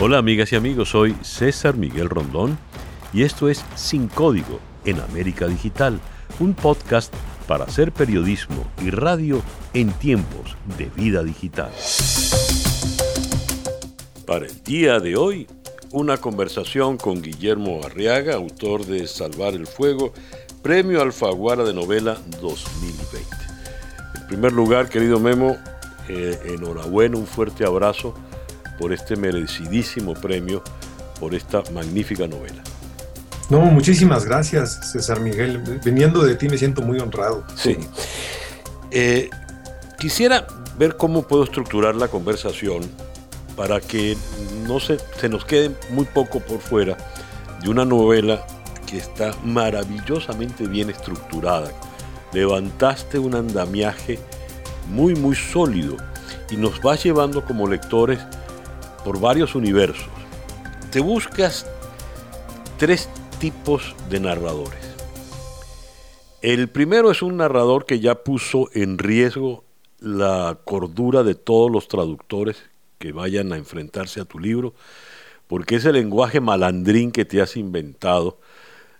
Hola amigas y amigos, soy César Miguel Rondón y esto es Sin Código en América Digital, un podcast para hacer periodismo y radio en tiempos de vida digital. Para el día de hoy, una conversación con Guillermo Arriaga, autor de Salvar el Fuego, Premio Alfaguara de Novela 2020. En primer lugar, querido Memo, eh, enhorabuena, un fuerte abrazo por este merecidísimo premio, por esta magnífica novela. No, muchísimas gracias, César Miguel. Viniendo de ti me siento muy honrado. Sí. Eh, quisiera ver cómo puedo estructurar la conversación para que no se, se nos quede muy poco por fuera de una novela que está maravillosamente bien estructurada. Levantaste un andamiaje muy, muy sólido y nos vas llevando como lectores por varios universos. Te buscas tres tipos de narradores. El primero es un narrador que ya puso en riesgo la cordura de todos los traductores que vayan a enfrentarse a tu libro, porque ese lenguaje malandrín que te has inventado,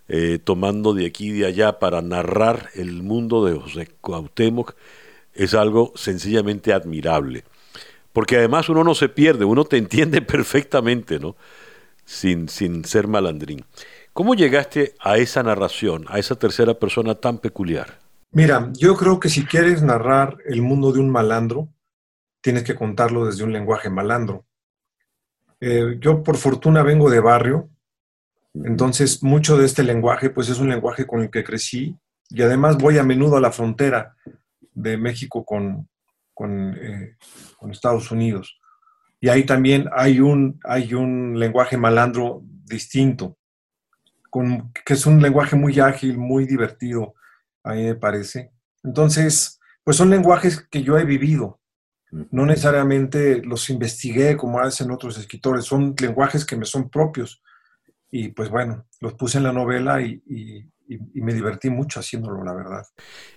eh, tomando de aquí y de allá para narrar el mundo de José Cuauhtémoc, es algo sencillamente admirable porque además uno no se pierde, uno te entiende perfectamente, ¿no? Sin, sin ser malandrín. ¿Cómo llegaste a esa narración, a esa tercera persona tan peculiar? Mira, yo creo que si quieres narrar el mundo de un malandro, tienes que contarlo desde un lenguaje malandro. Eh, yo por fortuna vengo de barrio, entonces mucho de este lenguaje pues es un lenguaje con el que crecí y además voy a menudo a la frontera de México con, eh, con, Estados Unidos. Y ahí también hay un, hay un lenguaje malandro distinto, con, que es un lenguaje muy ágil, muy divertido, a mí me parece. Entonces, pues son lenguajes que yo he vivido, no necesariamente los investigué como hacen otros escritores, son lenguajes que me son propios. Y pues bueno, los puse en la novela y, y, me divertí mucho haciéndolo, la verdad.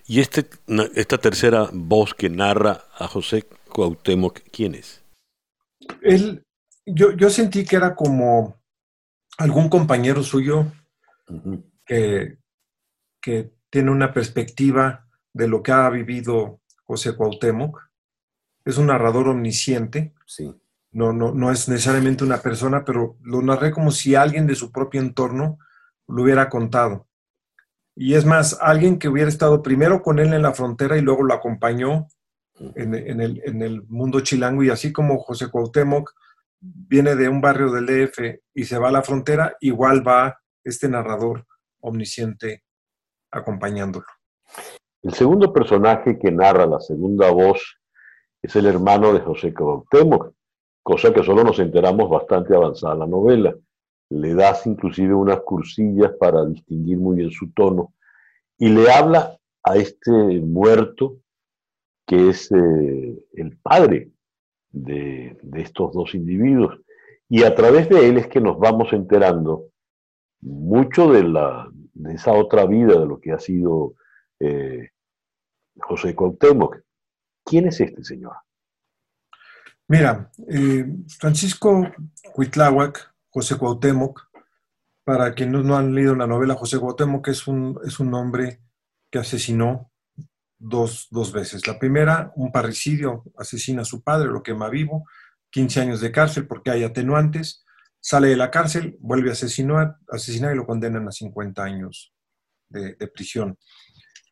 ¿Y este, esta tercera voz que narra a José Cuauhtémoc, quién es? Él, yo, yo sentí que era como algún compañero suyo que, que tiene una perspectiva de lo que ha vivido José Cuauhtémoc. Es un narrador omnisciente. Sí. No, no, no es necesariamente una persona, pero lo narré como si alguien de su propio entorno lo hubiera contado. Y es más, alguien que hubiera estado primero con él en la frontera y luego lo acompañó en, el, mundo chilango. Y así como José Cuauhtémoc viene de un barrio del DF y se va a la frontera, igual va este narrador omnisciente acompañándolo. El segundo personaje que narra la segunda voz es el hermano de José Cuauhtémoc, cosa que solo nos enteramos bastante avanzada la novela le das inclusive unas cursillas para distinguir muy bien su tono, y le habla a este muerto que es eh, el padre de, estos dos individuos. Y a través de él es que nos vamos enterando mucho de, la, de esa otra vida, de lo que ha sido eh, José Cuauhtémoc. ¿Quién es este señor? Mira, eh, Francisco Huitláhuac José Cuauhtémoc. Para quienes no han leído la novela, José Cuauhtémoc es un, es un hombre que asesinó dos, veces. La primera, un parricidio, asesina a su padre, lo quema vivo, 15 años de cárcel porque hay atenuantes, sale de la cárcel, vuelve a asesinar, y lo condenan a 50 años de, prisión.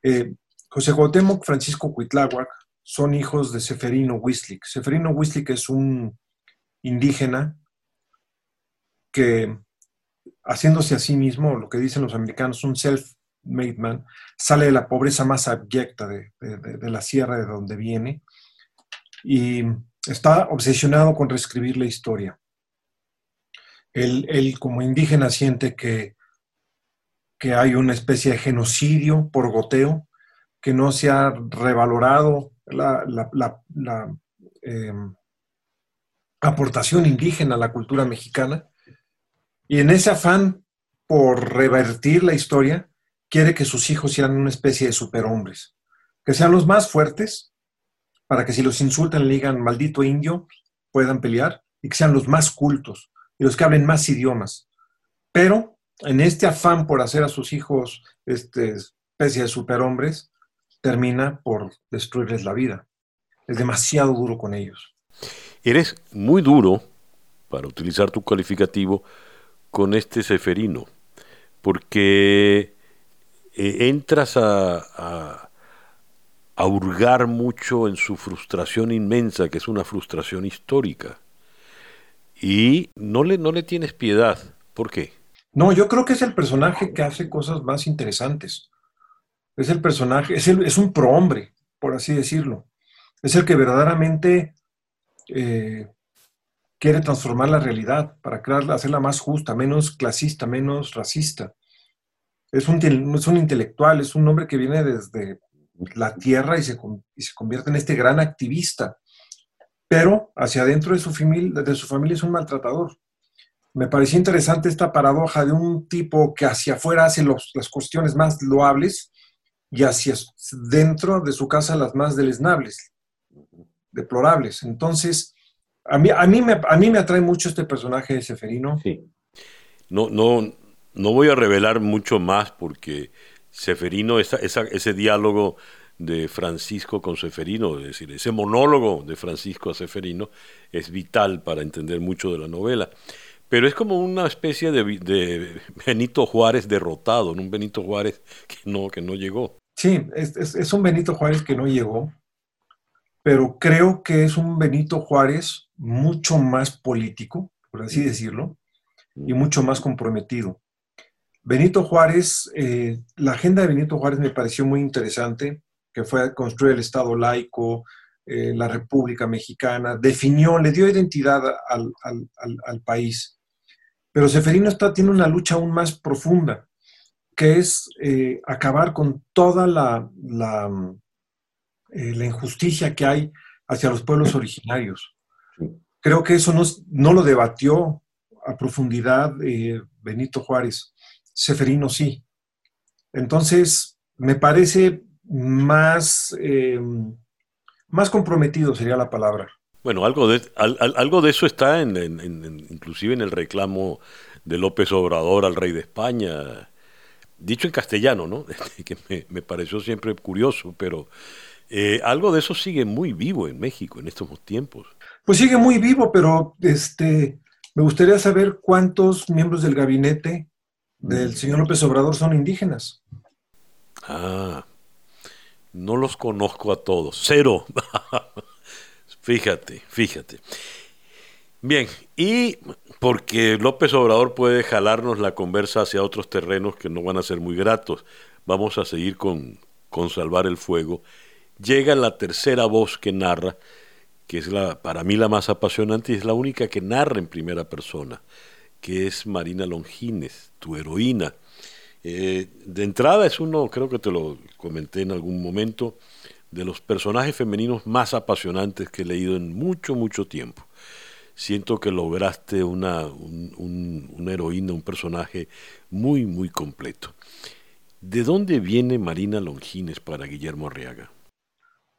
Eh, José Cuauhtémoc, Francisco Cuitláhuac son hijos de Seferino Wislik. Seferino Wislik es un indígena que haciéndose a sí mismo, lo que dicen los americanos, un self-made man, sale de la pobreza más abyecta de, la sierra de donde viene y está obsesionado con reescribir la historia. Él, como indígena siente que, que hay una especie de genocidio por goteo, que no se ha revalorado la, em, aportación indígena a la cultura mexicana y en ese afán por revertir la historia, quiere que sus hijos sean una especie de superhombres, que sean los más fuertes, para que si los insultan le digan maldito indio, puedan pelear, y que sean los más cultos, y los que hablen más idiomas. Pero en este afán por hacer a sus hijos este, especie de superhombres, termina por destruirles la vida. Es demasiado duro con ellos. Eres muy duro, para utilizar tu calificativo, con este Seferino, porque eh, entras a, hurgar mucho en su frustración inmensa, que es una frustración histórica. Y no le, no le tienes piedad. ¿Por qué? No, yo creo que es el personaje que hace cosas más interesantes. Es el personaje, es, es un prohombre, por así decirlo. Es el que verdaderamente eh, quiere transformar la realidad para crearla, hacerla más justa, menos clasista, menos racista. Es un, es un intelectual, es un hombre que viene desde la tierra y se, y se convierte en este gran activista, pero hacia adentro de su, familia, de su familia es un maltratador. Me pareció interesante esta paradoja de un tipo que hacia afuera hace las cuestiones más loables y hacia dentro de su casa las más deleznables, deplorables. Entonces, a mí, a mí, me, a mí me atrae mucho este personaje de Seferino. Sí. No, no, no voy a revelar mucho más porque Seferino, esa, ese diálogo de Francisco con Seferino, es decir, ese monólogo de Francisco a Seferino es vital para entender mucho de la novela. Pero es como una especie de, Benito Juárez derrotado, un Benito Juárez que no, que no llegó. Sí, es, es, un Benito Juárez que no llegó, pero creo que es un Benito Juárez mucho más político, por así decirlo, y mucho más comprometido. Benito Juárez, eh, la agenda de Benito Juárez me pareció muy interesante, que fue construir el Estado laico, eh, la República Mexicana, definió, le dio identidad al, al, al país. Pero Seferino está, tiene una lucha aún más profunda, que es eh, acabar con toda la, la, eh, la, injusticia que hay hacia los pueblos originarios. Creo que eso no, no lo debatió a profundidad eh, Benito Juárez. Seferino sí. Entonces, me parece más, más comprometido sería la palabra. Bueno, algo de, algo de eso está en, inclusive en el reclamo de López Obrador al rey de España, dicho en castellano, ¿no? que me, pareció siempre curioso, pero eh, algo de eso sigue muy vivo en México en estos tiempos. Pues sigue muy vivo, pero este, me gustaría saber cuántos miembros del gabinete del señor López Obrador son indígenas. Ah, no los conozco a todos, cero. Fíjate, fíjate. Bien, y porque López Obrador puede jalarnos la conversa hacia otros terrenos que no van a ser muy gratos, vamos a seguir con, con Salvar el Fuego. Llega la tercera voz que narra, que es la, para mí la más apasionante y es la única que narra en primera persona, que es Marina Longines, tu heroína. Eh, de entrada es uno, creo que te lo comenté en algún momento, de los personajes femeninos más apasionantes que he leído en mucho, mucho tiempo. Siento que lograste una, una heroína, un personaje muy, muy completo. ¿De dónde viene Marina Longines para Guillermo Arriaga?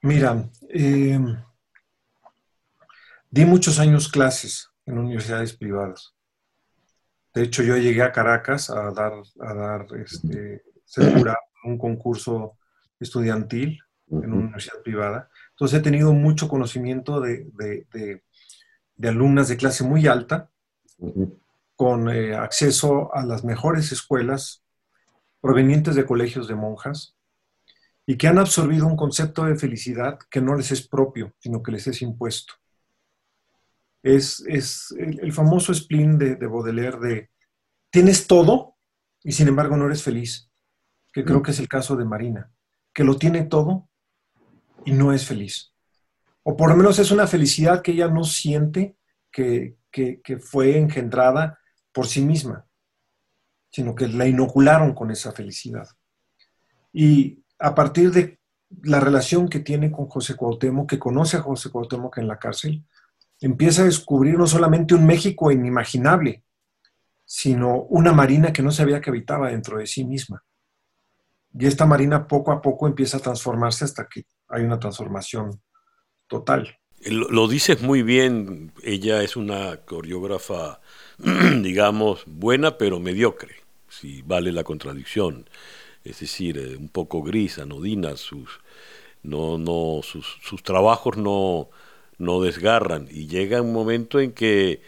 Mira, eh, di muchos años clases en universidades privadas. De hecho, yo llegué a Caracas a dar, a dar este, un concurso estudiantil en una universidad privada. Entonces he tenido mucho conocimiento de, de, alumnas de clase muy alta, con eh, acceso a las mejores escuelas provenientes de colegios de monjas y que han absorbido un concepto de felicidad que no les es propio, sino que les es impuesto. Es, es el, famoso spleen de, de Baudelaire de tienes todo y sin embargo no eres feliz, que creo que es el caso de Marina, que lo tiene todo y no es feliz. O por lo menos es una felicidad que ella no siente que, fue engendrada por sí misma, sino que la inocularon con esa felicidad. Y a partir de la relación que tiene con José Cuauhtémoc, que conoce a José Cuauhtémoc en la cárcel, empieza a descubrir no solamente un México inimaginable, sino una marina que no sabía que habitaba dentro de sí misma. Y esta marina poco a poco empieza a transformarse hasta que hay una transformación total. Lo, dices muy bien, ella es una coreógrafa, digamos, buena pero mediocre, si vale la contradicción. Es decir, eh, un poco gris, anodina, sus, no, no, sus, trabajos no, no desgarran. Y llega un momento en que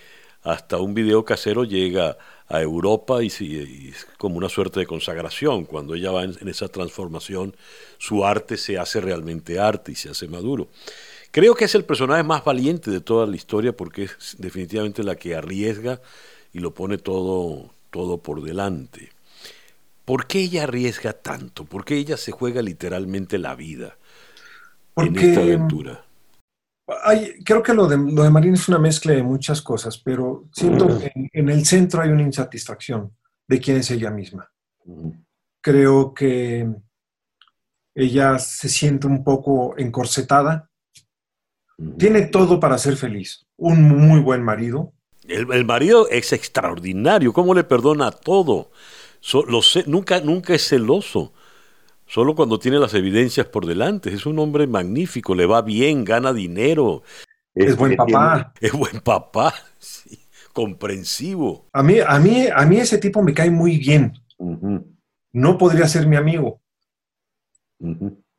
hasta un video casero llega a Europa y, es como una suerte de consagración. Cuando ella va en, esa transformación, su arte se hace realmente arte y se hace maduro. Creo que es el personaje más valiente de toda la historia porque es definitivamente la que arriesga y lo pone todo, todo por delante. ¿Por qué ella arriesga tanto? ¿Por qué ella se juega literalmente la vida en esta aventura? creo que lo de, lo de Marín es una mezcla de muchas cosas, pero siento que en, el centro hay una insatisfacción de quién es ella misma. Creo que ella se siente un poco encorsetada. Tiene todo para ser feliz. Un muy buen marido. El, marido es extraordinario. ¿Cómo le perdona todo? Nunca, nunca es celoso solo cuando tiene las evidencias por delante. Es un hombre magnífico, le va bien, gana dinero. Es, buen papá. Es buen papá, comprensivo. A mí, a, mí, a mí ese tipo me cae muy bien. No podría ser mi amigo.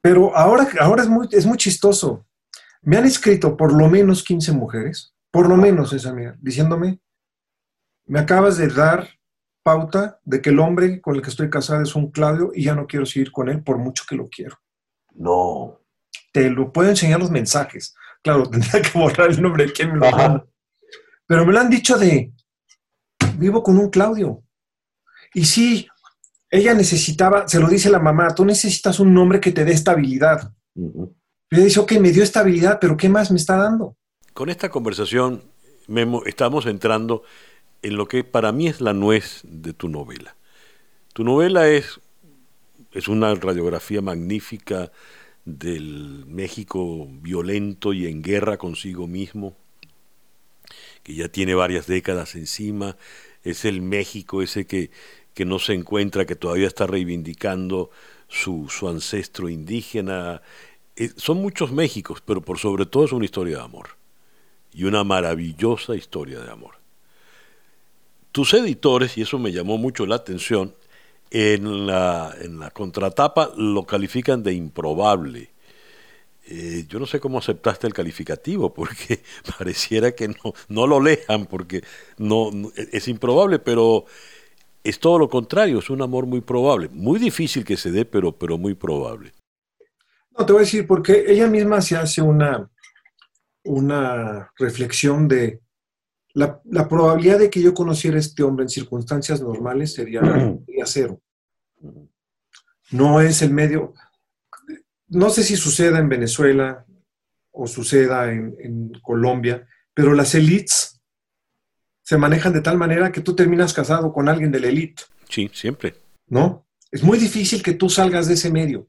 Pero ahora, ahora es, muy, es muy chistoso. Me han escrito por lo menos 15 mujeres, por lo menos esa mía, diciéndome, me acabas de dar pauta de que el hombre con el que estoy casada es un Claudio y ya no quiero seguir con él por mucho que lo quiero. No. Te lo puedo enseñar los mensajes. Claro, tendría que borrar el nombre de quien me lo Pero me lo han dicho de, vivo con un Claudio. Y sí, ella necesitaba, se lo dice la mamá, tú necesitas un nombre que te dé estabilidad. Le dice, ok, me dio estabilidad, pero ¿qué más me está dando? Con esta conversación, Memo, estamos entrando en lo que para mí es la nuez de tu novela. Tu novela es, es una radiografía magnífica del México violento y en guerra consigo mismo, que ya tiene varias décadas encima, es el México ese que, que no se encuentra, que todavía está reivindicando su, su ancestro indígena. Eh, son muchos Méxicos, pero por sobre todo es una historia de amor, y una maravillosa historia de amor. Tus editores, y eso me llamó mucho la atención, en la, contratapa lo califican de improbable. Eh, yo no sé cómo aceptaste el calificativo, porque pareciera que no, no lo lean, porque no, es improbable, pero es todo lo contrario, es un amor muy probable. Muy difícil que se dé, pero, pero muy probable. No, te voy a decir, porque ella misma se hace una, una reflexión de la, probabilidad de que yo conociera a este hombre en circunstancias normales sería, cero. No es el medio. No sé si suceda en Venezuela o suceda en, Colombia, pero las élites se manejan de tal manera que tú terminas casado con alguien de la élite. Sí, siempre. ¿No? Es muy difícil que tú salgas de ese medio.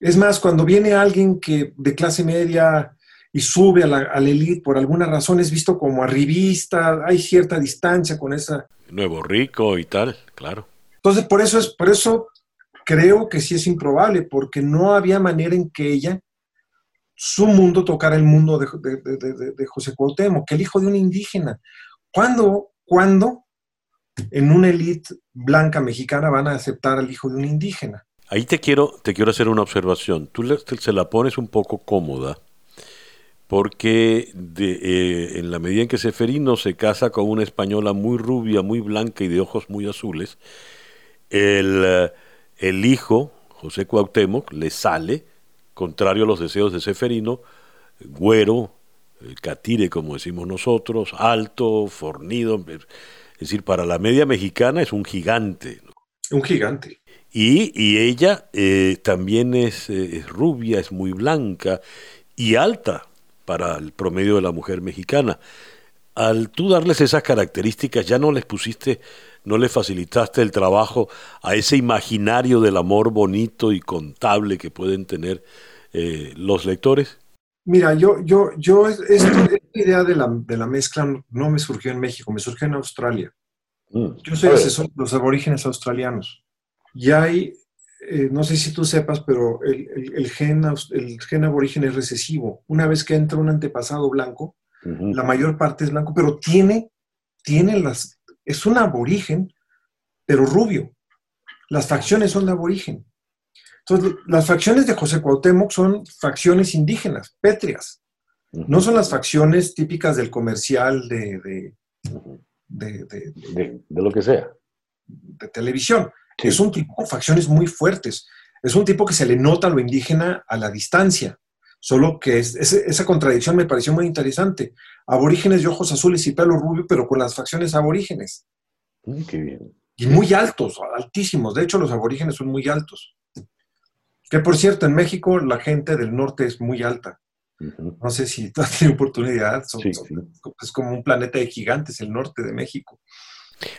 Es más, cuando viene alguien que de clase media y sube a la, elite por alguna razón es visto como arribista, hay cierta distancia con esa... Nuevo rico y tal, claro. Entonces, por eso, es, por eso creo que sí es improbable, porque no había manera en que ella, su mundo, tocara el mundo de, de, José Cuauhtémoc, que el hijo de un indígena. ¿Cuándo, ¿Cuándo en una élite blanca mexicana van a aceptar al hijo de un indígena? Ahí te quiero, te quiero hacer una observación. Tú se la pones un poco cómoda porque eh, en la medida en que Seferino se casa con una española muy rubia, muy blanca y de ojos muy azules, el, eh, el hijo, José Cuauhtémoc, le sale, contrario a los deseos de Seferino, güero, catire como decimos nosotros, alto, fornido, es decir, para la media mexicana es un gigante. Un gigante. Y, y ella eh, también es, es rubia, es muy blanca y alta, para el promedio de la mujer mexicana. Al tú darles esas características, ya no les pusiste, no le facilitaste el trabajo a ese imaginario del amor bonito y contable que pueden tener eh, los lectores. Mira, yo, yo, yo, esta idea de la, de la, mezcla no me surgió en México, me surgió en Australia. Mm. Yo soy asesor de los aborígenes australianos. Y hay eh, no sé si tú sepas, pero el, gen, el gen aborigen es recesivo. Una vez que entra un antepasado blanco, la mayor parte es blanco, pero tiene, tiene las, es un aborigen, pero rubio. Las facciones son de aborigen. Entonces, las facciones de José Cuauhtémoc son facciones indígenas, pétreas. No son las facciones típicas del comercial de, de, lo que sea. De televisión. Es un tipo con facciones muy fuertes. Es un tipo que se le nota lo indígena a la distancia. Solo que esa contradicción me pareció muy interesante. Aborígenes de ojos azules y pelo rubio, pero con las facciones aborígenes. Mm, qué bien. Y muy altos, altísimos. De hecho, los aborígenes son muy altos. Que por cierto, en México la gente del norte es muy alta. No sé si tú has tenido oportunidad. Es como un planeta de gigantes el norte de México.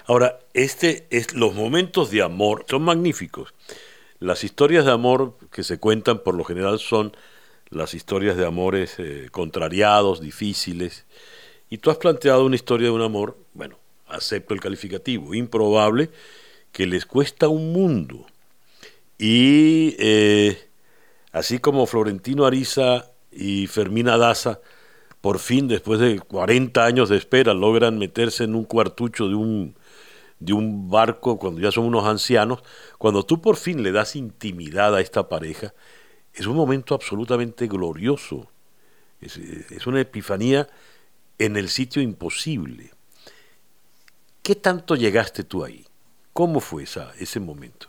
Ahora, este es, los momentos de amor son magníficos. Las historias de amor que se cuentan por lo general son las historias de amores eh, contrariados, difíciles. Y tú has planteado una historia de un amor, bueno, acepto el calificativo, improbable, que les cuesta un mundo. Y eh, así como Florentino Ariza y Fermina Daza, por fin, después de 40 años de espera, logran meterse en un cuartucho de un, de un barco cuando ya son unos ancianos, cuando tú por fin le das intimidad a esta pareja, es un momento absolutamente glorioso. Es, una epifanía en el sitio imposible. ¿Qué tanto llegaste tú ahí? ¿Cómo fue esa, ese momento?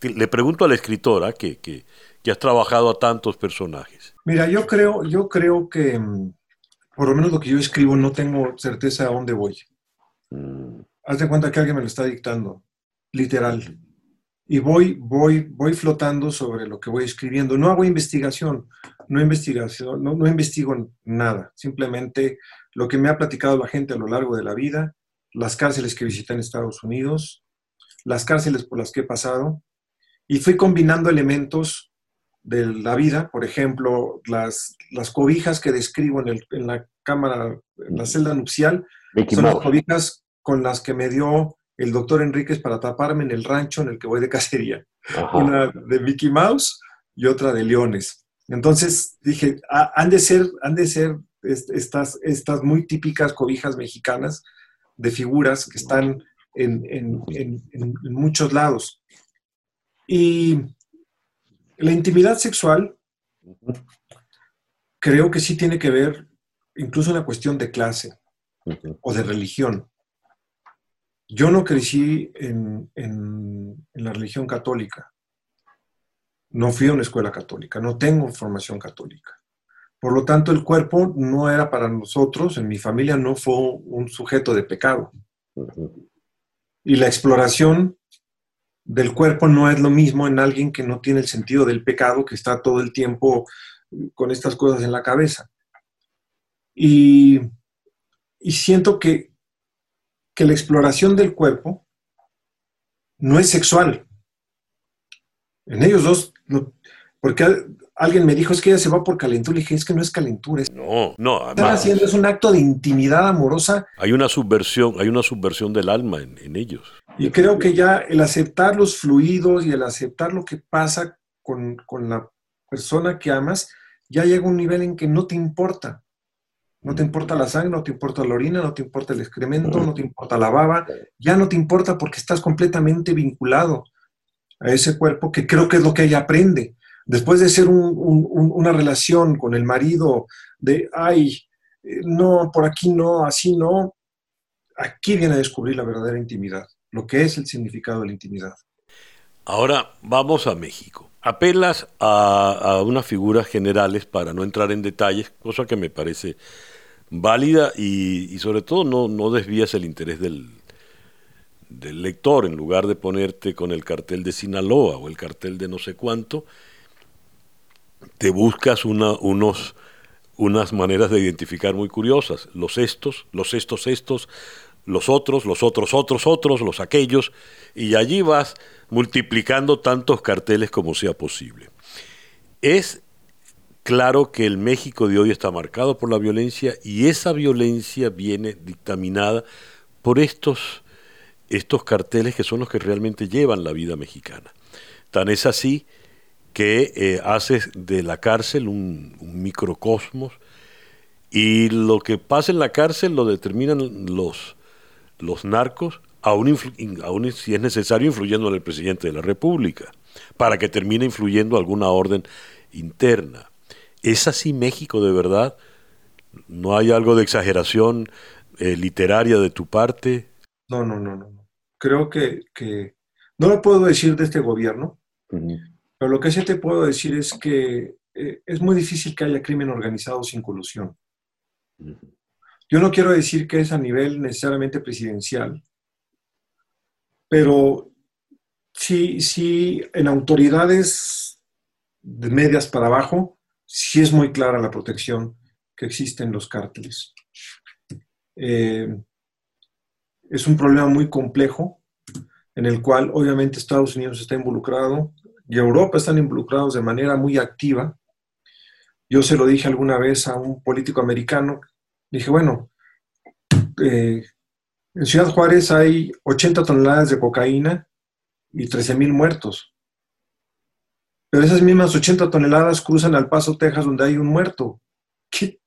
Le pregunto a la escritora que, que, que has trabajado a tantos personajes. Mira, yo creo, yo creo que mm, por lo menos lo que yo escribo no tengo certeza a dónde voy. Mm. Haz de cuenta que alguien me lo está dictando, literal. Y voy, voy, voy flotando sobre lo que voy escribiendo. No hago investigación, no investigación, no, no investigo nada. Simplemente lo que me ha platicado la gente a lo largo de la vida, las cárceles que visité en Estados Unidos, las cárceles por las que he pasado, y fui combinando elementos de la vida, por ejemplo, las, las cobijas que describo en, el, en la cámara, en la celda nupcial, son las cobijas con las que me dio el doctor Enríquez para taparme en el rancho en el que voy de cacería. Una de Mickey Mouse y otra de leones. Entonces dije, ah, han de ser, han de ser estas, estas muy típicas cobijas mexicanas de figuras que están en, en, en muchos lados. Y la intimidad sexual creo que sí tiene que ver incluso una cuestión de clase o de religión. Yo no crecí en, la religión católica. No fui a una escuela católica, no tengo formación católica. Por lo tanto, el cuerpo no era para nosotros, en mi familia no fue un sujeto de pecado. Y la exploración del cuerpo no es lo mismo en alguien que no tiene el sentido del pecado, que está todo el tiempo con estas cosas en la cabeza. Y, siento que, que la exploración del cuerpo no es sexual. En ellos dos, porque alguien me dijo, es que ella se va por calentura. Le dije, es que no es calentura. no, no. Están haciendo es un acto de intimidad amorosa. Hay una subversión, hay una subversión del alma en ellos. Y creo que ya el aceptar los fluidos y el aceptar lo que pasa con, la persona que amas, ya llega a un nivel en que no te importa. No te importa la sangre, no te importa la orina, no te importa el excremento, no te importa la baba, ya no te importa porque estás completamente vinculado a ese cuerpo que creo que es lo que ella aprende. Después de ser una relación con el marido de, ay, eh, no, por aquí no, así no, aquí viene a descubrir la verdadera intimidad lo que es el significado de la intimidad. Ahora vamos a México. Apelas a, unas figuras generales para no entrar en detalles, cosa que me parece válida y, sobre todo no, no, desvías el interés del, del lector en lugar de ponerte con el cartel de Sinaloa o el cartel de no sé cuánto, te buscas una, unos, unas maneras de identificar muy curiosas. Los estos, los estos estos, los otros, los otros, otros, otros, los aquellos, y allí vas multiplicando tantos carteles como sea posible. Es claro que el México de hoy está marcado por la violencia y esa violencia viene dictaminada por estos, estos carteles que son los que realmente llevan la vida mexicana. Tan es así que eh, haces de la cárcel un, microcosmos y lo que pasa en la cárcel lo determinan los, los narcos, aún, aún si es necesario influyendo en el presidente de la República, para que termine influyendo alguna orden interna. ¿Es así México de verdad? ¿No hay algo de exageración eh, literaria de tu parte? No, no, no, no. Creo que, que no lo puedo decir de este gobierno, pero lo que sí te puedo decir es que eh, es muy difícil que haya crimen organizado sin colusión. Yo no quiero decir que es a nivel necesariamente presidencial, pero sí, sí, en autoridades de medias para abajo, sí es muy clara la protección que existe en los cárteles. Eh, es un problema muy complejo en el cual obviamente Estados Unidos está involucrado y Europa están involucrados de manera muy activa. Yo se lo dije alguna vez a un político americano, dije, bueno, eh, en Ciudad Juárez hay 80 toneladas de cocaína y 13 mil muertos. Pero esas mismas 80 toneladas cruzan al Paso, Texas, donde hay un muerto. ¿Qué?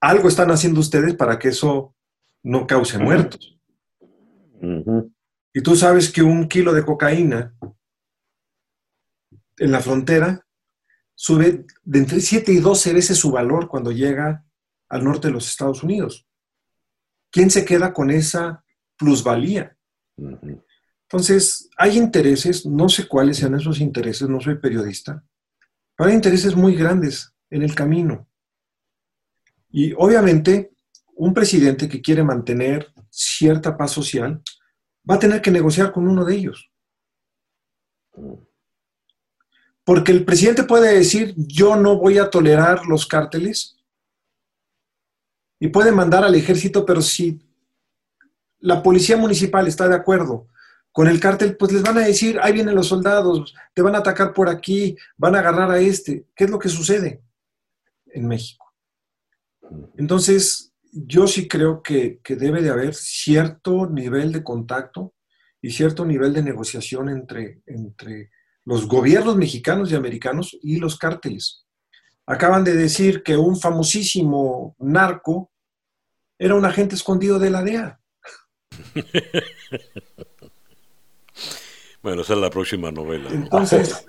Algo están haciendo ustedes para que eso no cause muertos. Y tú sabes que un kilo de cocaína en la frontera sube de entre 7 y 12 veces su valor cuando llega al norte de los Estados Unidos. ¿Quién se queda con esa plusvalía? Entonces, hay intereses, no sé cuáles sean esos intereses, no soy periodista, pero hay intereses muy grandes en el camino. Y obviamente, un presidente que quiere mantener cierta paz social va a tener que negociar con uno de ellos. Porque el presidente puede decir, yo no voy a tolerar los cárteles. Y puede mandar al ejército, pero si la policía municipal está de acuerdo con el cártel, pues les van a decir, ahí vienen los soldados, te van a atacar por aquí, van a agarrar a este. ¿Qué es lo que sucede en México? Entonces, yo sí creo que, debe de haber cierto nivel de contacto y cierto nivel de negociación entre, entre los gobiernos mexicanos y americanos y los cárteles. Acaban de decir que un famosísimo narco era un agente escondido de la DEA. bueno, esa es la próxima novela. Entonces,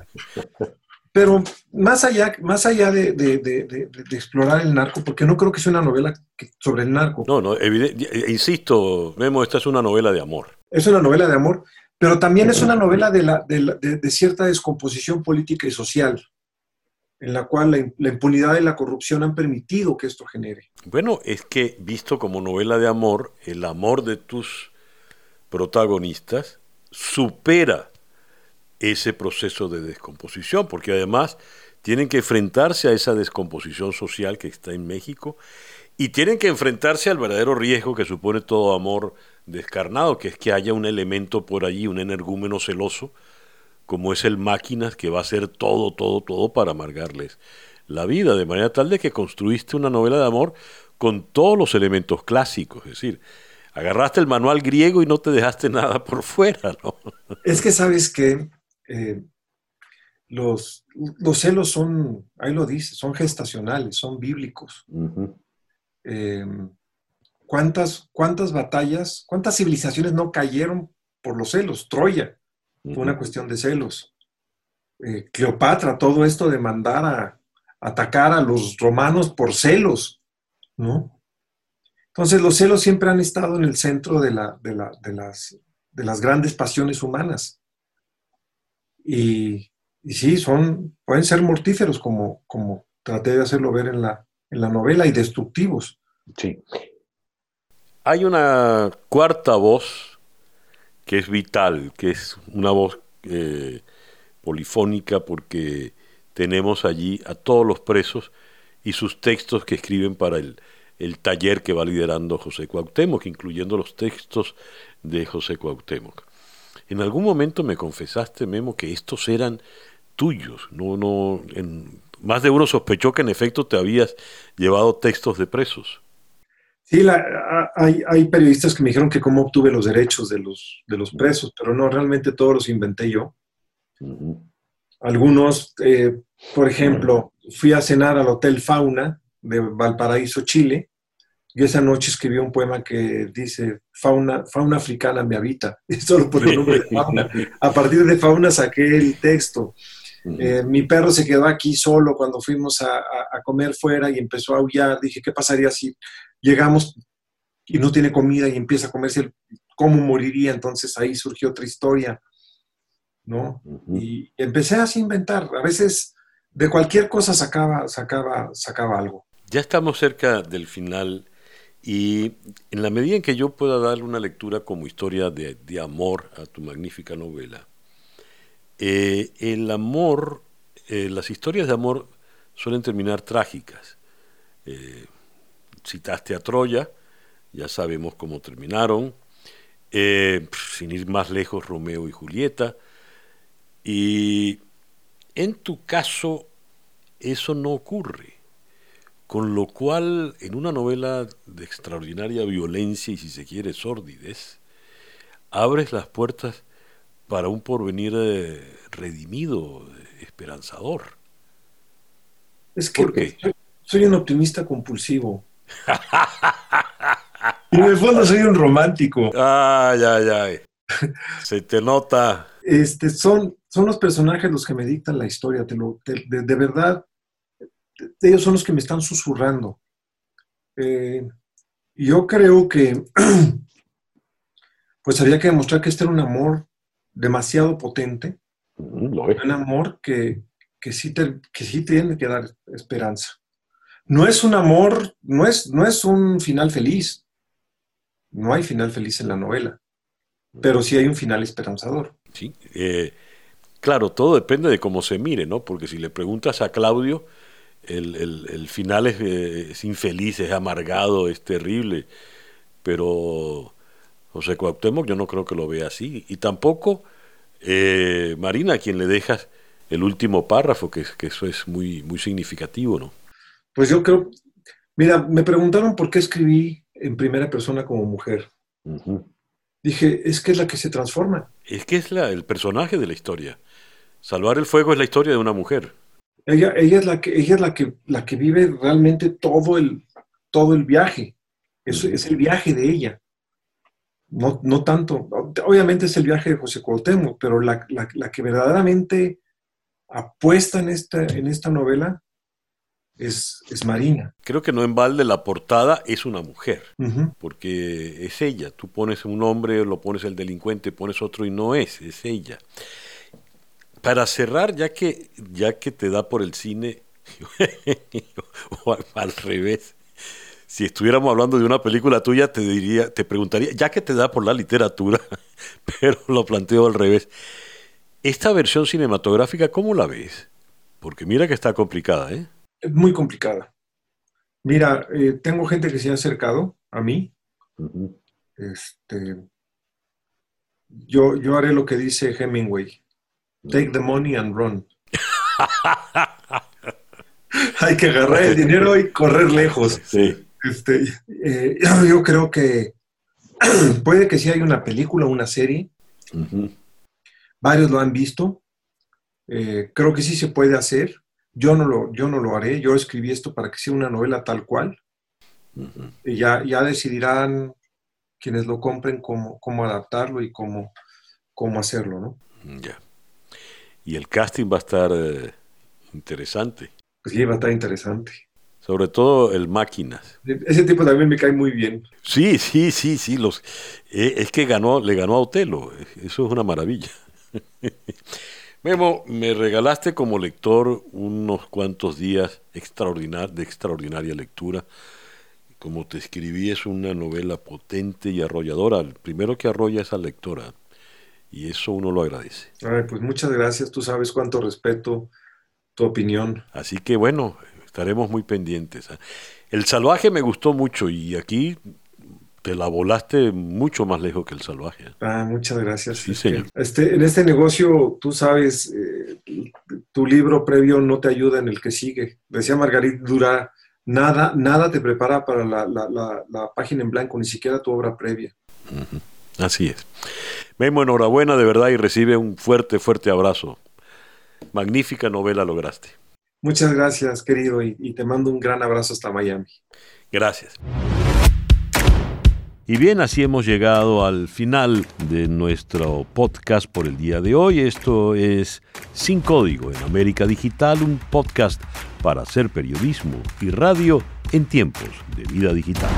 pero más allá, más allá de, explorar el narco, porque no creo que sea una novela sobre el narco. No, no, insisto, Memo, esta es una novela de amor. Es una novela de amor, pero también es una novela de, cierta descomposición política y social, en la cual la, impunidad y la corrupción han permitido que esto genere. Bueno, es que visto como novela de amor, el amor de tus protagonistas supera ese proceso de descomposición, porque además tienen que enfrentarse a esa descomposición social que está en México y tienen que enfrentarse al verdadero riesgo que supone todo amor descarnado, que es que haya un elemento por allí, un energúmeno celoso, como es el máquinas, que va a hacer todo, todo, todo para amargarles la vida, de manera tal de que construiste una novela de amor con todos los elementos clásicos, es decir, agarraste el manual griego y no te dejaste nada por fuera, ¿no? Es que sabes que eh, los, los, celos son, ahí lo dice, son gestacionales, son bíblicos. Em, ¿cuántas, ¿Cuántas batallas, cuántas civilizaciones no cayeron por los celos? Troya fue una cuestión de celos. Eh, Cleopatra, todo esto de mandar a, atacar a los romanos por celos, ¿no? Entonces los celos siempre han estado en el centro de, la, de, las, de las grandes pasiones humanas. Y, sí, son, pueden ser mortíferos, como, como traté de hacerlo ver en la, en la novela, y destructivos. Sí. Hay una cuarta voz que es vital, que es una voz eh, polifónica porque tenemos allí a todos los presos y sus textos que escriben para el, el taller que va liderando José Cuauhtémoc, incluyendo los textos de José Cuauhtémoc. En algún momento me confesaste, Memo, que estos eran tuyos. No, no, en, más de uno sospechó que en efecto te habías llevado textos de presos. Sí, hay, hay, periodistas que me dijeron que cómo obtuve los derechos de los, de los presos, pero no, realmente todos los inventé yo. Algunos, eh, por ejemplo, fui a cenar al Hotel Fauna de Valparaíso, Chile, y esa noche escribí un poema que dice, fauna, fauna africana me habita, solo por el nombre de fauna. A partir de fauna saqué el texto. Eh, mi perro se quedó aquí solo cuando fuimos a, comer fuera y empezó a aullar. Dije, ¿qué pasaría si llegamos y no tiene comida y empieza a comerse? ¿Cómo moriría? Entonces ahí surgió otra historia, ¿no? Y empecé así a inventar. A veces de cualquier cosa sacaba, sacaba, sacaba algo. Ya estamos cerca del final y en la medida en que yo pueda darle una lectura como historia de, amor a tu magnífica novela, eh, el amor, eh, las historias de amor suelen terminar trágicas. Eh, citaste a Troya, ya sabemos cómo terminaron, sin ir más lejos, Romeo y Julieta, y en tu caso eso no ocurre. Con lo cual, en una novela de extraordinaria violencia y si se quiere sordidez, abres las puertas para un porvenir eh, redimido, esperanzador. Es que Soy, un optimista compulsivo. y en el fondo soy un romántico. Ay, ay, ay. Se te nota. Este, son, son los personajes los que me dictan la historia, te lo, de verdad ellos son los que me están susurrando. Eh, yo creo que pues había que demostrar que este era un amor demasiado potente, mm, un amor que, que, sí que sí tiene que dar esperanza. No es un amor, no es, no es un final feliz, no hay final feliz en la novela, pero sí hay un final esperanzador. Sí, eh, claro, todo depende de cómo se mire, ¿no? Porque si le preguntas a Claudio, el, final eh, es, infeliz, es amargado, es terrible, pero José Cuauhtémoc yo no creo que lo vea así. Y tampoco eh, Marina, a quien le dejas el último párrafo, que, que eso es muy, muy significativo, ¿no? Pues yo creo, mira, me preguntaron por qué escribí en primera persona como mujer. Dije, es que es la que se transforma. Es que es la, el personaje de la historia. Salvar el fuego es la historia de una mujer. Ella, ella, es, la que, ella es la que, la que vive realmente todo el, todo el viaje. Es, es el viaje de ella. No, no tanto, obviamente es el viaje de José Cuauhtémoc, pero la, la, que verdaderamente apuesta en esta, en esta novela es, es, Marina. Creo que no en balde la portada es una mujer, porque es ella. Tú pones un hombre, lo pones el delincuente, pones otro y no es, es ella para cerrar, ya que, ya que te da por el cine, o al revés, si estuviéramos hablando de una película tuya, te diría, te preguntaría, ya que te da por la literatura, pero lo planteo al revés. Esta versión cinematográfica, ¿cómo la ves? Porque mira que está complicada, ¿eh? Es muy complicada. Mira, eh, tengo gente que se ha acercado a mí. Este, yo, yo haré lo que dice Hemingway. Take the money and run. Hay que agarrar el dinero y correr lejos. Sí. Este, eh, yo creo que puede que sí haya una película, una serie. Varios lo han visto. Eh, creo que sí se puede hacer. Yo no, lo, yo no lo haré. Yo escribí esto para que sea una novela tal cual. Y ya, ya decidirán quienes lo compren cómo, cómo adaptarlo y cómo, cómo hacerlo, ¿no? Ya. Y el casting va a estar eh, interesante. Sí, va a estar interesante. Sobre todo el Máquinas. Ese tipo también me cae muy bien. Sí, sí, sí, sí. Los, eh, es que ganó, le ganó a Otelo. Eso es una maravilla. Memo, me regalaste como lector unos cuantos días extraordinar, de extraordinaria lectura. Como te escribí, es una novela potente y arrolladora. El primero que arrolla es al lectora y eso uno lo agradece. pues muchas gracias, tú sabes cuánto respeto tu opinión. Así que bueno, estaremos muy pendientes. ¿ah? El salvaje me gustó mucho y aquí te la volaste mucho más lejos que el salvaje. ¿ah? Muchas gracias. Sí, señor. Este, en este negocio, tú sabes, eh, tu libro previo no te ayuda en el que sigue. Decía Margarita Dura, nada, nada te prepara para la, página en blanco, ni siquiera tu obra previa. Así es. Memo, enhorabuena de verdad y recibe un fuerte, fuerte abrazo. magnífica novela lograste. Muchas gracias, querido, y, te mando un gran abrazo hasta Miami. Gracias. Y bien, así hemos llegado al final de nuestro podcast por el día de hoy. Esto es Sin Código en América Digital, un podcast para hacer periodismo y radio en tiempos de vida digital.